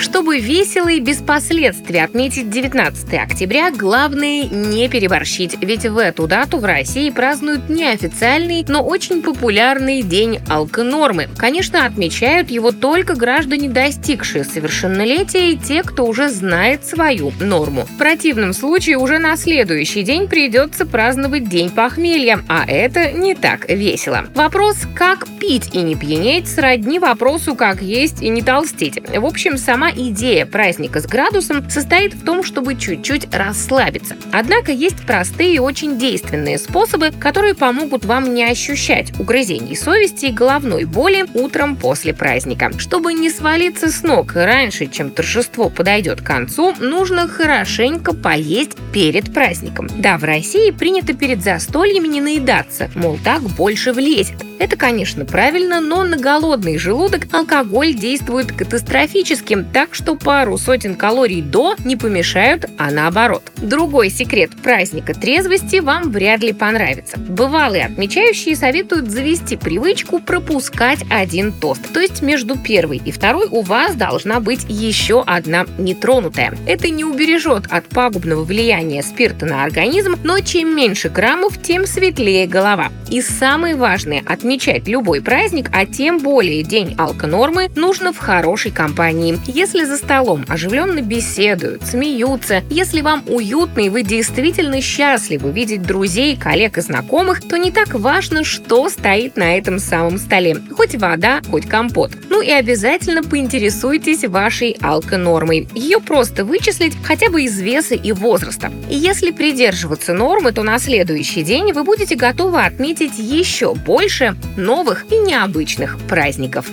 Чтобы весело и без последствий отметить 19 октября, главное не переборщить, ведь в эту дату в России празднуют неофициальный, но очень популярный день алконормы. Конечно, отмечают его только граждане, достигшие совершеннолетия и те, кто уже знает свою норму. В противном случае уже на следующий день придется праздновать день похмелья, а это не так весело. Вопрос, как пить и не пьянеть, сродни вопросу, как есть и не толстеть. В общем, сама идея праздника с градусом состоит в том, чтобы чуть-чуть расслабиться. Однако есть простые и очень действенные способы, которые помогут вам не ощущать угрызений совести и головной боли утром после праздника. Чтобы не свалиться с ног раньше, чем торжество подойдет к концу, нужно хорошенько поесть перед праздником. Да, в России принято перед застольями не наедаться, мол, так больше влезет. Это, конечно, правильно, но на голодный желудок алкоголь действует катастрофически, так что пару сотен калорий до не помешают, а наоборот. Другой секрет праздника трезвости вам вряд ли понравится. Бывалые отмечающие советуют завести привычку пропускать один тост. То есть между первой и второй у вас должна быть еще одна нетронутая. Это не убережет от пагубного влияния спирта на организм, но чем меньше граммов, тем светлее голова. И самое важное, отмечать любой праздник, а тем более день алконормы, нужно в хорошей компании. Если за столом оживленно беседуют, смеются, если вам уютно и вы действительно счастливы видеть друзей, коллег и знакомых, то не так важно, что стоит на этом самом столе. Хоть вода, хоть компот. Ну и обязательно поинтересуйтесь вашей алконормой. Ее просто вычислить хотя бы из веса и возраста. И если придерживаться нормы, то на следующий день вы будете готовы отметить еще больше новых и необычных праздников.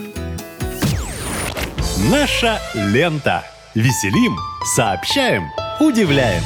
Наша лента. Веселим, сообщаем, удивляем.